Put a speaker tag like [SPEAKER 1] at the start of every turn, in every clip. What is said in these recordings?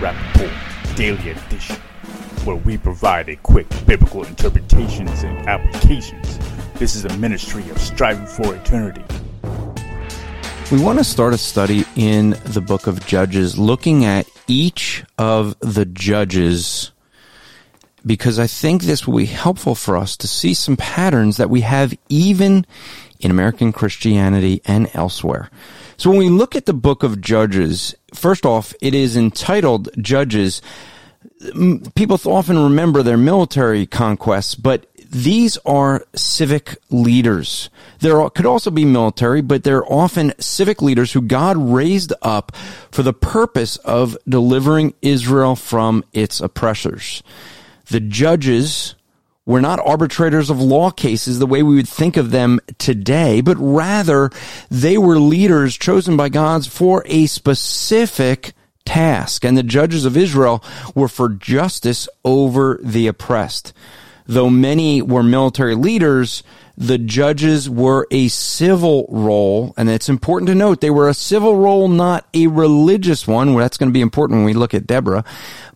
[SPEAKER 1] Welcome to the Rapp Report Daily Edition, where we provide a quick biblical interpretations and applications. This is a ministry of striving for eternity.
[SPEAKER 2] We want to start a study in the book of Judges, looking at each of the judges, because I think this will be helpful for us to see some patterns that we have even in American Christianity and elsewhere. So when we look at the book of Judges, first off, it is entitled Judges. People often remember their military conquests, but these are civic leaders. There could also be military, but they're often civic leaders who God raised up for the purpose of delivering Israel from its oppressors. The judges were not arbitrators of law cases the way we would think of them today, but rather they were leaders chosen by God for a specific task. And the judges of Israel were for justice over the oppressed. Though many were military leaders, the judges were a civil role, and it's important to note they were a civil role, not a religious one. Well, that's going to be important when we look at Deborah.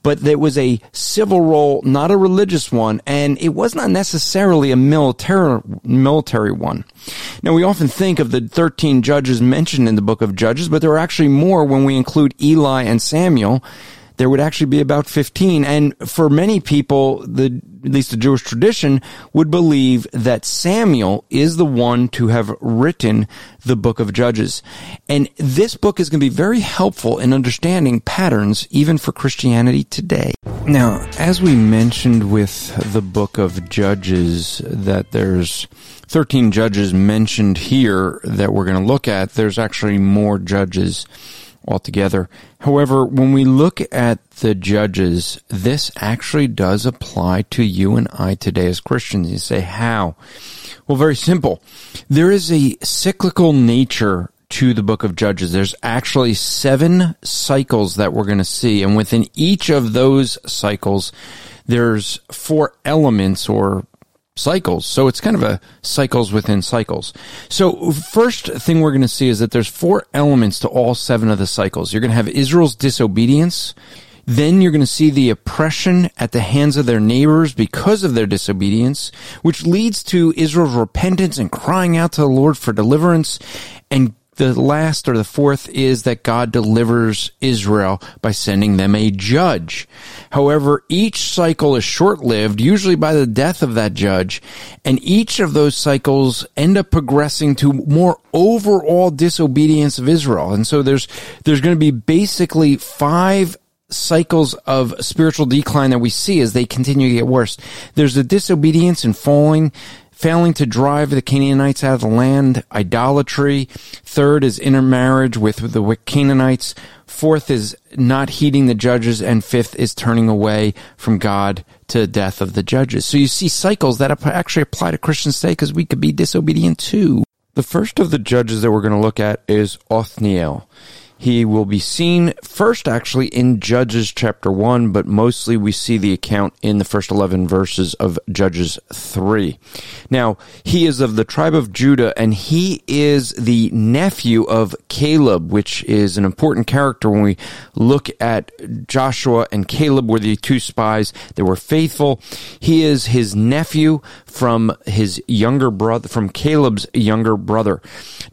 [SPEAKER 2] But it was a civil role, not a religious one, and it was not necessarily a military military one. Now, we often think of the 13 judges mentioned in the book of Judges, but there are actually more when we include Eli and Samuel there would actually be about 15. And for many people, the, at least the Jewish tradition would believe that Samuel is the one to have written the book of Judges. And this book is going to be very helpful in understanding patterns even for Christianity today. Now, as we mentioned with the book of Judges, that there's 13 judges mentioned here that we're going to look at, there's actually more judges altogether. However, when we look at the judges, this actually does apply to you and I today as Christians. You say, how? Well, very simple. There is a cyclical nature to the book of Judges. There's actually seven cycles that we're going to see. And within each of those cycles, there's four elements or cycles. So it's kind of a cycles within cycles. So first thing we're going to see is that there's four elements to all seven of the cycles. You're going to have Israel's disobedience. Then you're going to see the oppression at the hands of their neighbors because of their disobedience, which leads to Israel's repentance and crying out to the Lord for deliverance and the last or the fourth is that God delivers Israel by sending them a judge. However, each cycle is short-lived, usually by the death of that judge, and each of those cycles end up progressing to more overall disobedience of Israel. And so there's, there's going to be basically five cycles of spiritual decline that we see as they continue to get worse. There's the disobedience and falling failing to drive the Canaanites out of the land, idolatry. Third is intermarriage with the Canaanites. Fourth is not heeding the judges. And fifth is turning away from God to the death of the judges. So you see cycles that actually apply to Christians today because we could be disobedient too. The first of the judges that we're going to look at is Othniel. He will be seen first actually in Judges chapter 1, but mostly we see the account in the first 11 verses of Judges 3. Now, he is of the tribe of Judah and he is the nephew of Caleb, which is an important character when we look at Joshua and Caleb were the two spies that were faithful. He is his nephew from his younger brother, from Caleb's younger brother.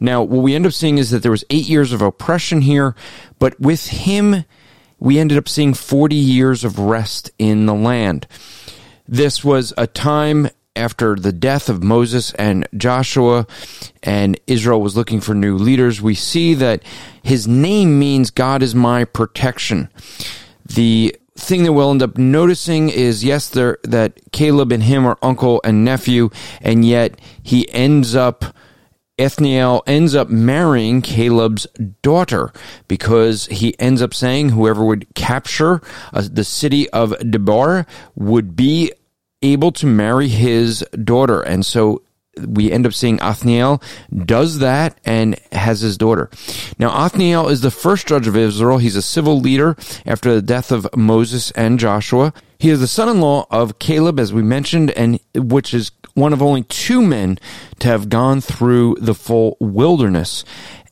[SPEAKER 2] Now, what we end up seeing is that there was eight years of oppression here, but with him, we ended up seeing 40 years of rest in the land. This was a time after the death of Moses and Joshua, and Israel was looking for new leaders. We see that his name means God is my protection. The thing that we'll end up noticing is yes, there that Caleb and him are uncle and nephew, and yet he ends up Othniel ends up marrying Caleb's daughter because he ends up saying whoever would capture uh, the city of Debir would be able to marry his daughter. And so we end up seeing Othniel does that and has his daughter. Now, Othniel is the first judge of Israel. He's a civil leader after the death of Moses and Joshua. He is the son-in-law of Caleb, as we mentioned, and which is one of only two men to have gone through the full wilderness.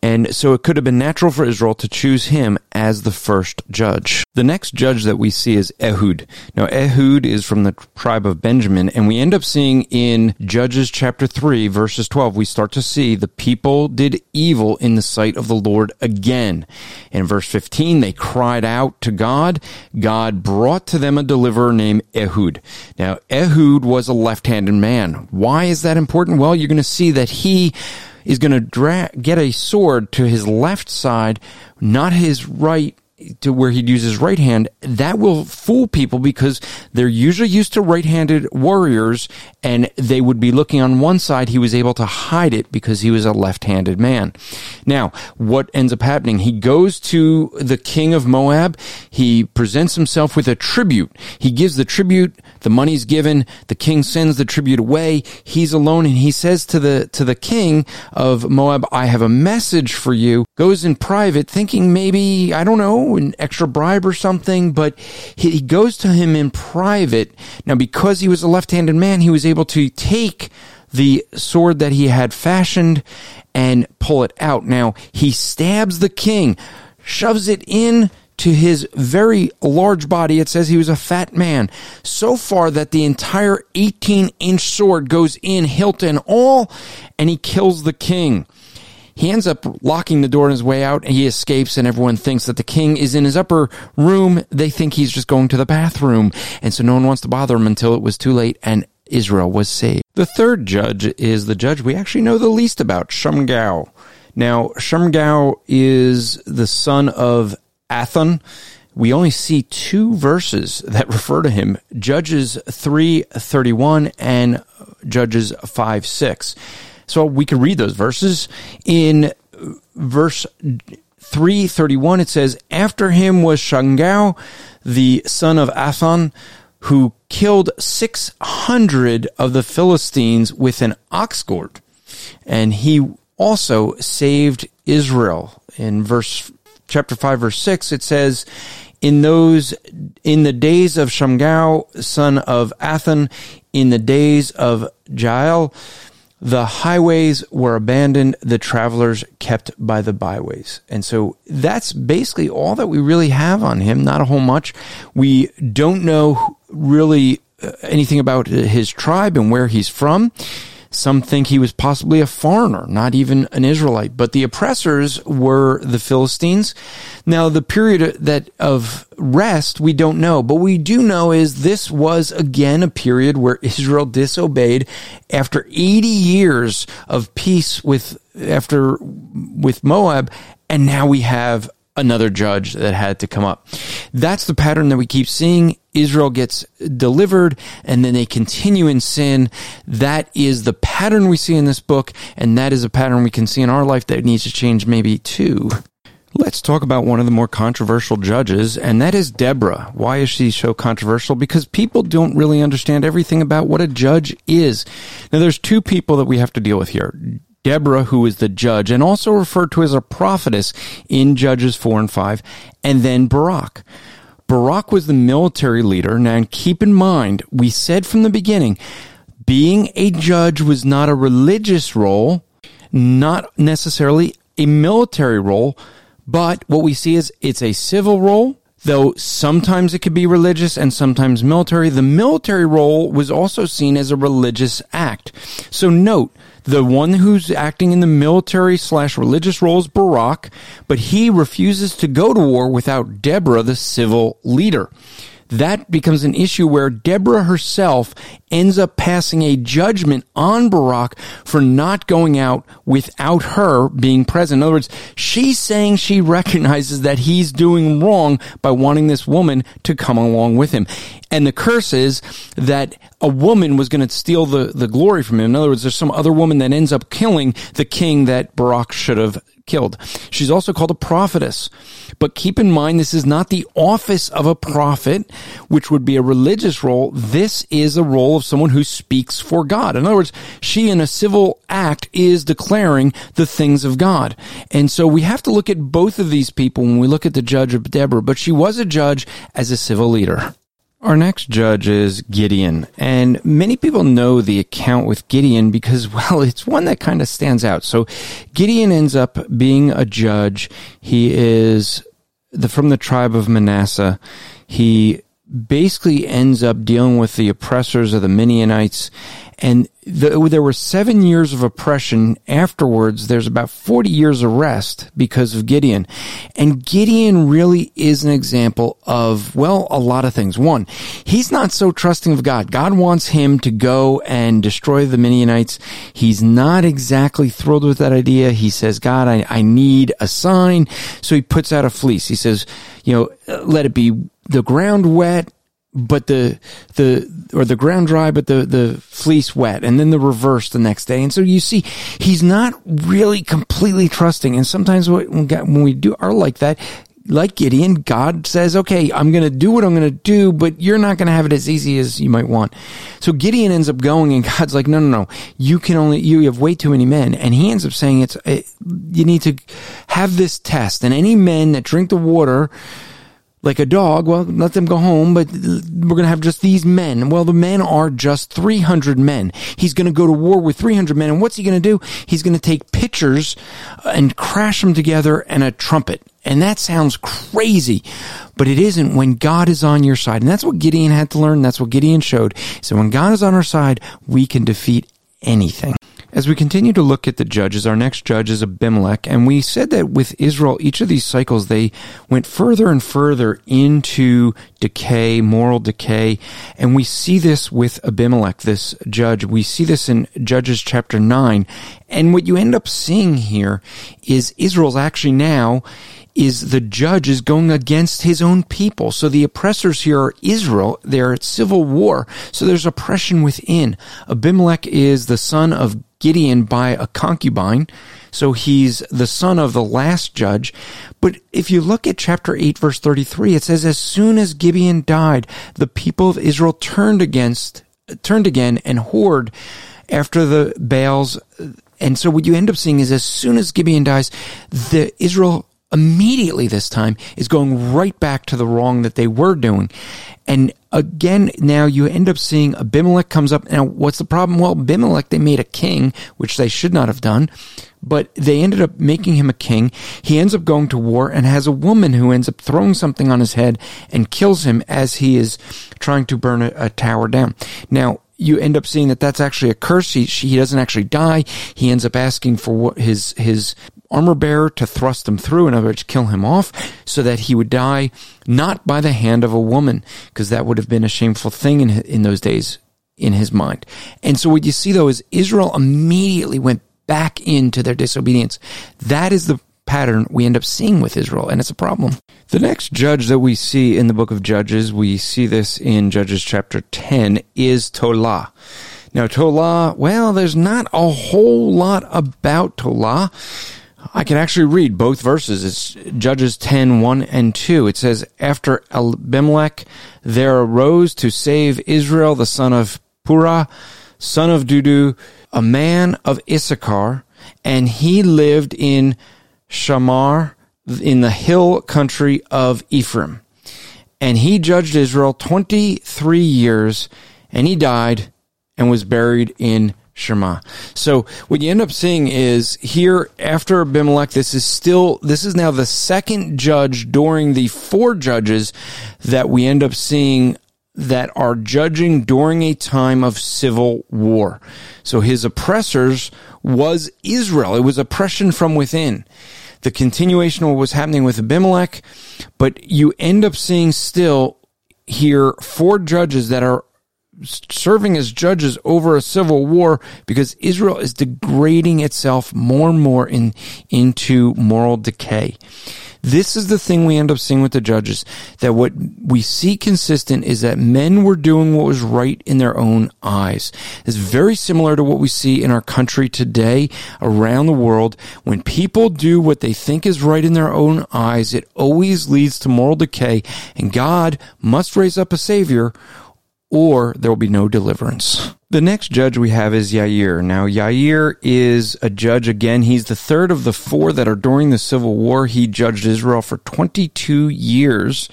[SPEAKER 2] And so it could have been natural for Israel to choose him as the first judge. The next judge that we see is Ehud. Now, Ehud is from the tribe of Benjamin, and we end up seeing in Judges chapter 3, verses 12, we start to see the people did evil in the sight of the Lord again. In verse 15, they cried out to God. God brought to them a deliverer named Ehud. Now, Ehud was a left-handed man. Why is that important? Well, you're going to see that he is going to dra- get a sword to his left side, not his right to where he'd use his right hand, that will fool people because they're usually used to right-handed warriors and they would be looking on one side. He was able to hide it because he was a left-handed man. Now, what ends up happening? He goes to the king of Moab. He presents himself with a tribute. He gives the tribute. The money's given. The king sends the tribute away. He's alone and he says to the, to the king of Moab, I have a message for you. Goes in private thinking maybe, I don't know, an extra bribe or something, but he goes to him in private. Now, because he was a left-handed man, he was able to take the sword that he had fashioned and pull it out. Now, he stabs the king, shoves it in to his very large body. It says he was a fat man. So far that the entire 18 inch sword goes in, hilt and all, and he kills the king. He ends up locking the door on his way out and he escapes and everyone thinks that the king is in his upper room. They think he's just going to the bathroom. And so no one wants to bother him until it was too late and Israel was saved. The third judge is the judge we actually know the least about, Shamgar. Now, Shamgar is the son of Athon. We only see two verses that refer to him, Judges 3:31 and Judges 5 6. So we could read those verses. In verse 331, it says, After him was Shamgar, the son of Athon, who killed 600 of the Philistines with an ox goad. And he also saved Israel. In verse chapter 5 verse 6 it says in those in the days of Shamgar son of Athan in the days of Jael the highways were abandoned, the travelers kept by the byways. And so that's basically all that we really have on him, not a whole much. We don't know really uh, anything about his tribe and where he's from. Some think he was possibly a foreigner, not even an Israelite, but the oppressors were the Philistines. Now, the period that of rest, we don't know, but we do know is this was again a period where Israel disobeyed after 80 years of peace with, after, with Moab. And now we have another judge that had to come up. That's the pattern that we keep seeing. Israel gets delivered and then they continue in sin. That is the pattern we see in this book, and that is a pattern we can see in our life that needs to change maybe too. Let's talk about one of the more controversial judges, and that is Deborah. Why is she so controversial? Because people don't really understand everything about what a judge is. Now, there's two people that we have to deal with here Deborah, who is the judge and also referred to as a prophetess in Judges 4 and 5, and then Barak. Barak was the military leader. Now, keep in mind, we said from the beginning, being a judge was not a religious role, not necessarily a military role, but what we see is it's a civil role though sometimes it could be religious and sometimes military. The military role was also seen as a religious act. So note, the one who's acting in the military slash religious role is Barak, but he refuses to go to war without Deborah, the civil leader that becomes an issue where Deborah herself ends up passing a judgment on Barak for not going out without her being present. In other words, she's saying she recognizes that he's doing wrong by wanting this woman to come along with him. And the curse is that a woman was going to steal the, the glory from him. In other words, there's some other woman that ends up killing the king that Barak should have killed. She's also called a prophetess. But keep in mind, this is not the office of a prophet, which would be a religious role. This is a role of someone who speaks for God. In other words, she in a civil act is declaring the things of God. And so we have to look at both of these people when we look at the judge of Deborah, but she was a judge as a civil leader. Our next judge is Gideon, and many people know the account with Gideon because, well, it's one that kind of stands out. So Gideon ends up being a judge. He is the, from the tribe of Manasseh. He basically ends up dealing with the oppressors of the Midianites and the, there were seven years of oppression. Afterwards, there's about 40 years of rest because of Gideon. And Gideon really is an example of, well, a lot of things. One, he's not so trusting of God. God wants him to go and destroy the Midianites. He's not exactly thrilled with that idea. He says, God, I, I need a sign. So he puts out a fleece. He says, you know, let it be the ground wet but the the or the ground dry but the the fleece wet and then the reverse the next day and so you see he's not really completely trusting and sometimes when, we do are like that like Gideon, God says, okay, I'm going to do what I'm going to do, but you're not going to have it as easy as you might want. So Gideon ends up going and God's like, no, no, no, you can only, you have way too many men. And he ends up saying it's, it, you need to have this test and any men that drink the water, like a dog, well, let them go home, but we're going to have just these men. Well, the men are just 300 men. He's going to go to war with 300 men. And what's he going to do? He's going to take pictures uh, and crash them together and a trumpet. And that sounds crazy, but it isn't when God is on your side. And that's what Gideon had to learn. That's what Gideon showed. So when God is on our side, we can defeat anything. As we continue to look at the judges, our next judge is Abimelech, and we said that with Israel, each of these cycles, they went further and further into decay, moral decay, and we see this with Abimelech, this judge. We see this in Judges chapter 9, and what you end up seeing here is Israel's actually now is the judge is going against his own people. So the oppressors here are Israel. They're at civil war. So there's oppression within. Abimelech is the son of Gideon by a concubine. So he's the son of the last judge. But if you look at chapter 8 verse 33, it says, as soon as Gideon died, the people of Israel turned against, turned again and whored after the Baals. And so what you end up seeing is as soon as Gideon dies, the Israel immediately this time is going right back to the wrong that they were doing. And again, now you end up seeing Abimelech comes up. Now, what's the problem? Well, Abimelech, they made a king, which they should not have done, but they ended up making him a king. He ends up going to war and has a woman who ends up throwing something on his head and kills him as he is trying to burn a, a tower down. Now, you end up seeing that that's actually a curse. He, he doesn't actually die. He ends up asking for what his, his armor bearer to thrust him through, in other words, kill him off, so that he would die not by the hand of a woman, because that would have been a shameful thing in, in those days in his mind. And so what you see though is Israel immediately went back into their disobedience. That is the pattern we end up seeing with Israel, and it's a problem. The next judge that we see in the book of Judges, we see this in Judges chapter 10, is Tola. Now, Tola, well, there's not a whole lot about Tola. I can actually read both verses. It's Judges 10, 1 and 2. It says, After Abimelech there arose to save Israel the son of Purah, son of Dudu, a man of Issachar, and he lived in Shamir in the hill country of Ephraim. And he judged Israel 23 years, and he died and was buried in Shema. So what you end up seeing is here after Abimelech, this is still, this is now the second judge during the four judges that we end up seeing that are judging during a time of civil war. So his oppressors was Israel. It was oppression from within. The continuation of what was happening with Abimelech, but you end up seeing still here four judges that are serving as judges over a civil war because Israel is degrading itself more and more in, into moral decay. This is the thing we end up seeing with the judges that what we see consistent is that men were doing what was right in their own eyes. It's very similar to what we see in our country today around the world. When people do what they think is right in their own eyes, it always leads to moral decay and God must raise up a savior or there will be no deliverance. The next judge we have is Yair. Now, Yair is a judge again. He's the third of the four that are during the Civil War. He judged Israel for 22 years.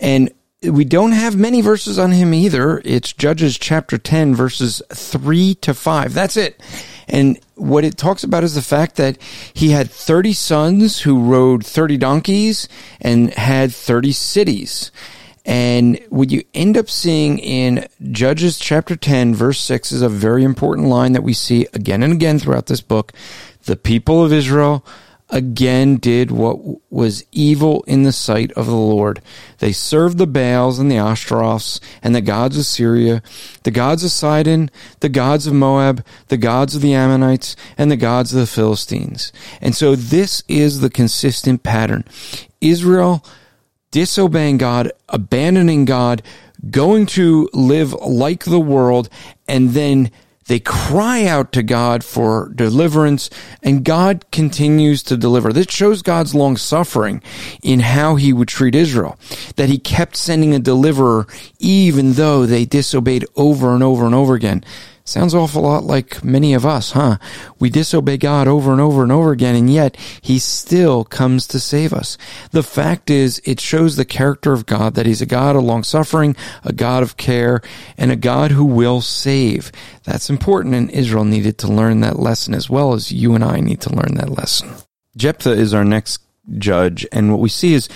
[SPEAKER 2] And we don't have many verses on him either. It's Judges chapter 10, verses 3 to 5. That's it. And what it talks about is the fact that he had 30 sons who rode 30 donkeys and had 30 cities. And what you end up seeing in Judges chapter 10, verse 6 is a very important line that we see again and again throughout this book. The people of Israel again did what was evil in the sight of the Lord. They served the Baals and the Ashtaroths and the gods of Syria, the gods of Sidon, the gods of Moab, the gods of the Ammonites, and the gods of the Philistines. And so this is the consistent pattern. Israel disobeying God, abandoning God, going to live like the world, and then they cry out to God for deliverance, and God continues to deliver. This shows God's long suffering in how he would treat Israel, that he kept sending a deliverer even though they disobeyed over and over and over again. Sounds awful lot like many of us, huh? We disobey God over and over and over again, and yet He still comes to save us. The fact is, it shows the character of God that He's a God of long suffering, a God of care, and a God who will save. That's important, and Israel needed to learn that lesson as well as you and I need to learn that lesson. Jephthah is our next judge, and what we see is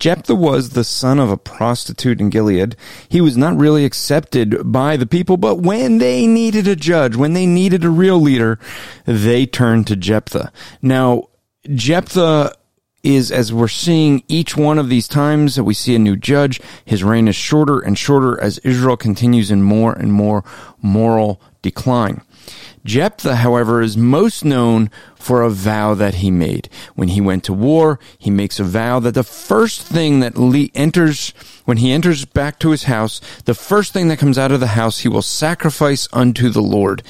[SPEAKER 2] Jephthah was the son of a prostitute in Gilead. He was not really accepted by the people, but when they needed a judge, when they needed a real leader, they turned to Jephthah. Now, Jephthah is as we're seeing each one of these times that we see a new judge, his reign is shorter and shorter as Israel continues in more and more moral decline. Jephthah, however, is most known for a vow that he made. When he went to war, he makes a vow that the first thing that Lee enters, when he enters back to his house, the first thing that comes out of the house, he will sacrifice unto the Lord.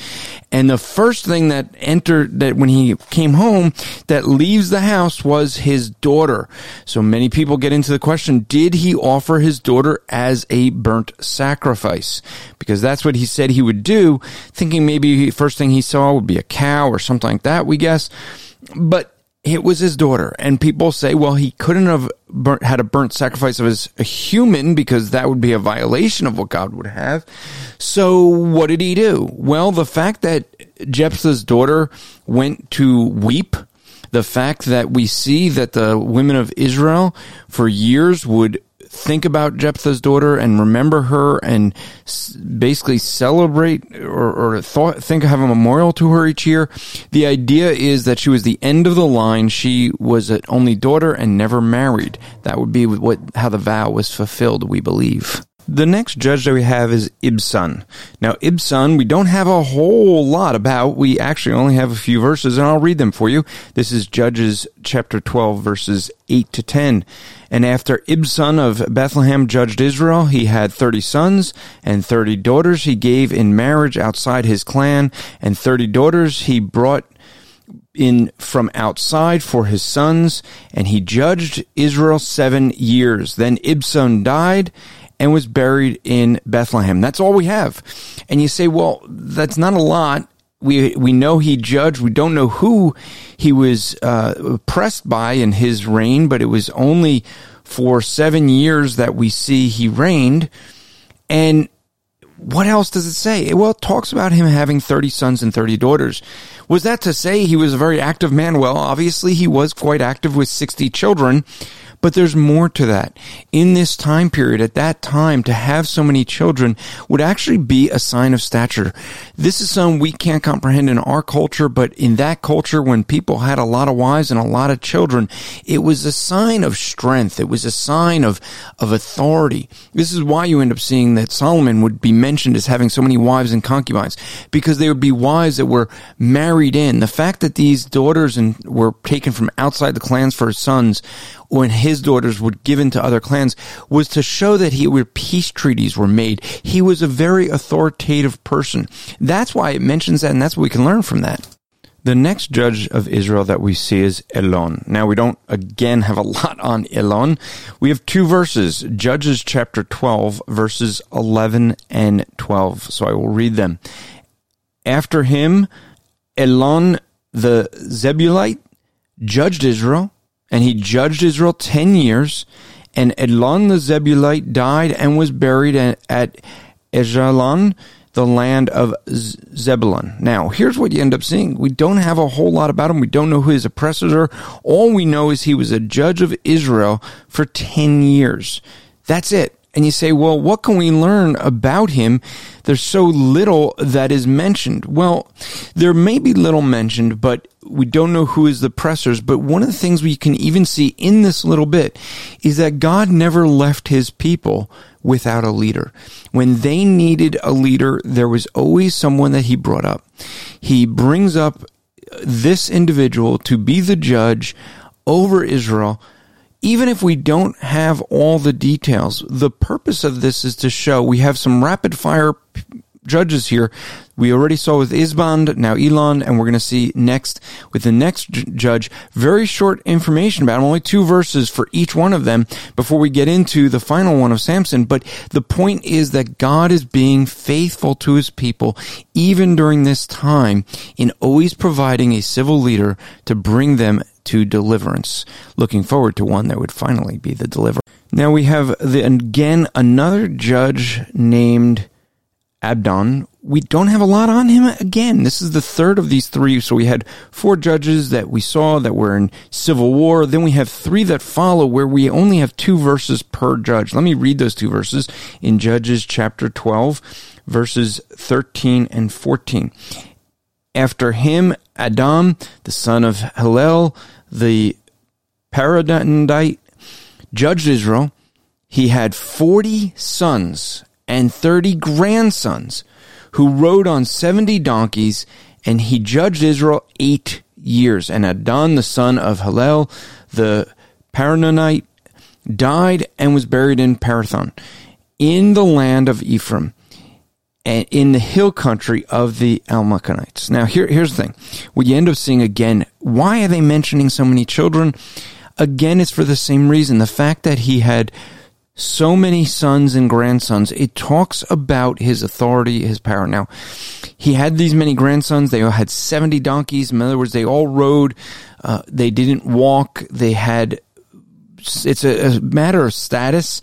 [SPEAKER 2] And the first thing that entered, that when he came home, that leaves the house was his daughter. So many people get into the question, did he offer his daughter as a burnt sacrifice? Because that's what he said he would do, thinking maybe the first thing he saw would be a cow or something like that, we guess. But it was his daughter. And people say, well, he couldn't have burnt, had a burnt sacrifice of his a human because that would be a violation of what God would have. So what did he do? Well, the fact that Jephthah's daughter went to weep the fact that we see that the women of Israel for years would think about Jephthah's daughter and remember her and basically celebrate or, or thought, think of a memorial to her each year. The idea is that she was the end of the line. She was an only daughter and never married. That would be what how the vow was fulfilled, we believe. The next judge that we have is Ibzan. Now, Ibzan, we don't have a whole lot about. We actually only have a few verses, and I'll read them for you. This is Judges chapter 12, verses 8 to 10. And after Ibzan of Bethlehem judged Israel, he had 30 sons and 30 daughters he gave in marriage outside his clan, and 30 daughters he brought in from outside for his sons, and he judged Israel seven years. Then Ibzan died, and was buried in Bethlehem. That's all we have. And you say, well, that's not a lot. we we know he judged. We don't know who he was uh, oppressed by in his reign, but it was only for seven years that we see he reigned. And what else does it say? Well, it talks about him having 30 sons and 30 daughters. Was that to say he was a very active man? Well, obviously he was quite active with 60 children, but there's more to that. In this time period, at that time, to have so many children would actually be a sign of stature. This is something we can't comprehend in our culture, but in that culture, when people had a lot of wives and a lot of children, it was a sign of strength. It was a sign of, of authority. This is why you end up seeing that Solomon would be mentioned as having so many wives and concubines, because they would be wives that were married in. The fact that these daughters and were taken from outside the clans for his sons when his daughters were given to other clans was to show that he where peace treaties were made. He was a very authoritative person. That's why it mentions that, and that's what we can learn from that. The next judge of Israel that we see is Elon. Now we don't again have a lot on Elon. We have two verses, Judges chapter 12 verses 11 and 12. So I will read them. After him, Elon the Zebulite judged Israel and he judged Israel 10 years. And Elon the Zebulite died and was buried at, at Aijalon, the land of Zebulun. Now, here's what you end up seeing. We don't have a whole lot about him. We don't know who his oppressors are. All we know is he was a judge of Israel for 10 years. That's it. And you say, well, what can we learn about him? There's so little that is mentioned. Well, there may be little mentioned, but we don't know who is the pressers. But one of the things we can even see in this little bit is that God never left his people without a leader. When they needed a leader, there was always someone that he brought up. He brings up this individual to be the judge over Israel even if we don't have all the details, the purpose of this is to show we have some rapid fire judges here. We already saw with Ibzan, now Elon, and we're going to see next with the next j- judge. Very short information about him, only two verses for each one of them before we get into the final one of Samson. But the point is that God is being faithful to his people, even during this time, in always providing a civil leader to bring them to deliverance. Looking forward to one that would finally be the deliverer. Now we have the, again another judge named Abdon. We don't have a lot on him again. This is the third of these three. So we had four judges that we saw that were in civil war. Then we have three that follow where we only have two verses per judge. Let me read those two verses in Judges chapter 12, verses 13 and 14. After him, Adam, the son of Hillel, the Paradite, judged Israel. He had 40 sons and 30 grandsons who rode on 70 donkeys, and he judged Israel eight years. And Abdon, the son of Hillel, the Paranonite, died and was buried in Pirathon in the land of Ephraim and in the hill country of the Amalekites. Now, here, here's the thing. You end up seeing again, why are they mentioning so many children? Again, it's for the same reason. The fact that he had so many sons and grandsons, it talks about his authority, his power. Now, he had these many grandsons. They all had 70 donkeys. In other words, they all rode. Uh, they didn't walk. They had it's a, a, matter of status,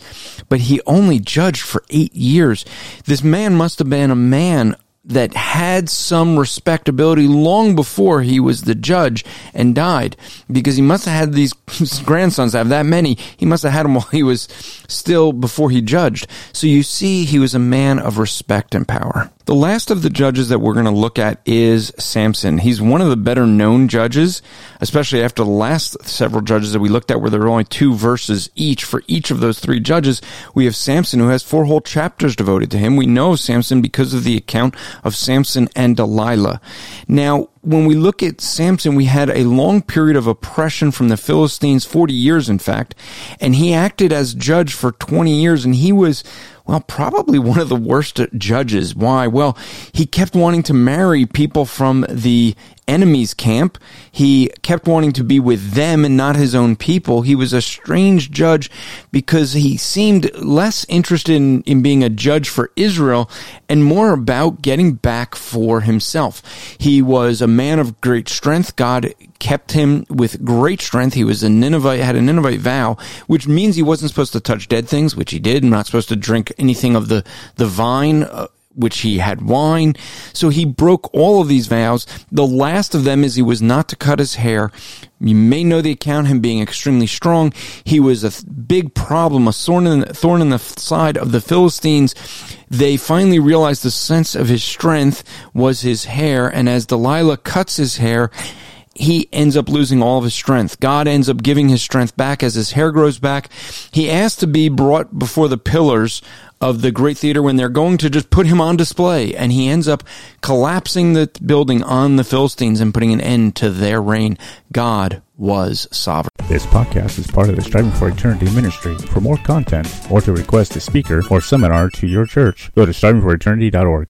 [SPEAKER 2] but he only judged for eight years. This man must have been a man that had some respectability long before he was the judge and died because he must have had these grandsons have that many. He must have had them while he was still before he judged. So you see he was a man of respect and power the last of the judges that we're going to look at is Samson. He's one of the better known judges, especially after the last several judges that we looked at where there are only two verses each for each of those three judges. We have Samson who has four whole chapters devoted to him. We know Samson because of the account of Samson and Delilah. Now, when we look at Samson, we had a long period of oppression from the Philistines, 40 years in fact, and he acted as judge for 20 years and he was well, probably one of the worst judges. Why? Well, he kept wanting to marry people from the enemy's camp. He kept wanting to be with them and not his own people. He was a strange judge because he seemed less interested in, in being a judge for Israel and more about getting back for himself. He was a man of great strength. God kept him with great strength. He was a Nazirite, had a Nazirite vow, which means he wasn't supposed to touch dead things, which he did, not supposed to drink anything of the, the vine, uh, which he had wine. So he broke all of these vows. The last of them is he was not to cut his hair. You may know the account him being extremely strong. He was a big problem, a thorn in, the, thorn in the side of the Philistines. They finally realized the sense of his strength was his hair, and as Delilah cuts his hair, he ends up losing all of his strength. God ends up giving his strength back as his hair grows back. He asks to be brought before the pillars of the great theater when they're going to just put him on display and he ends up collapsing the building on the Philistines and putting an end to their reign. God was sovereign.
[SPEAKER 1] This podcast is part of the Striving for Eternity ministry. For more content or to request a speaker or seminar to your church, go to strivingforeternity.org.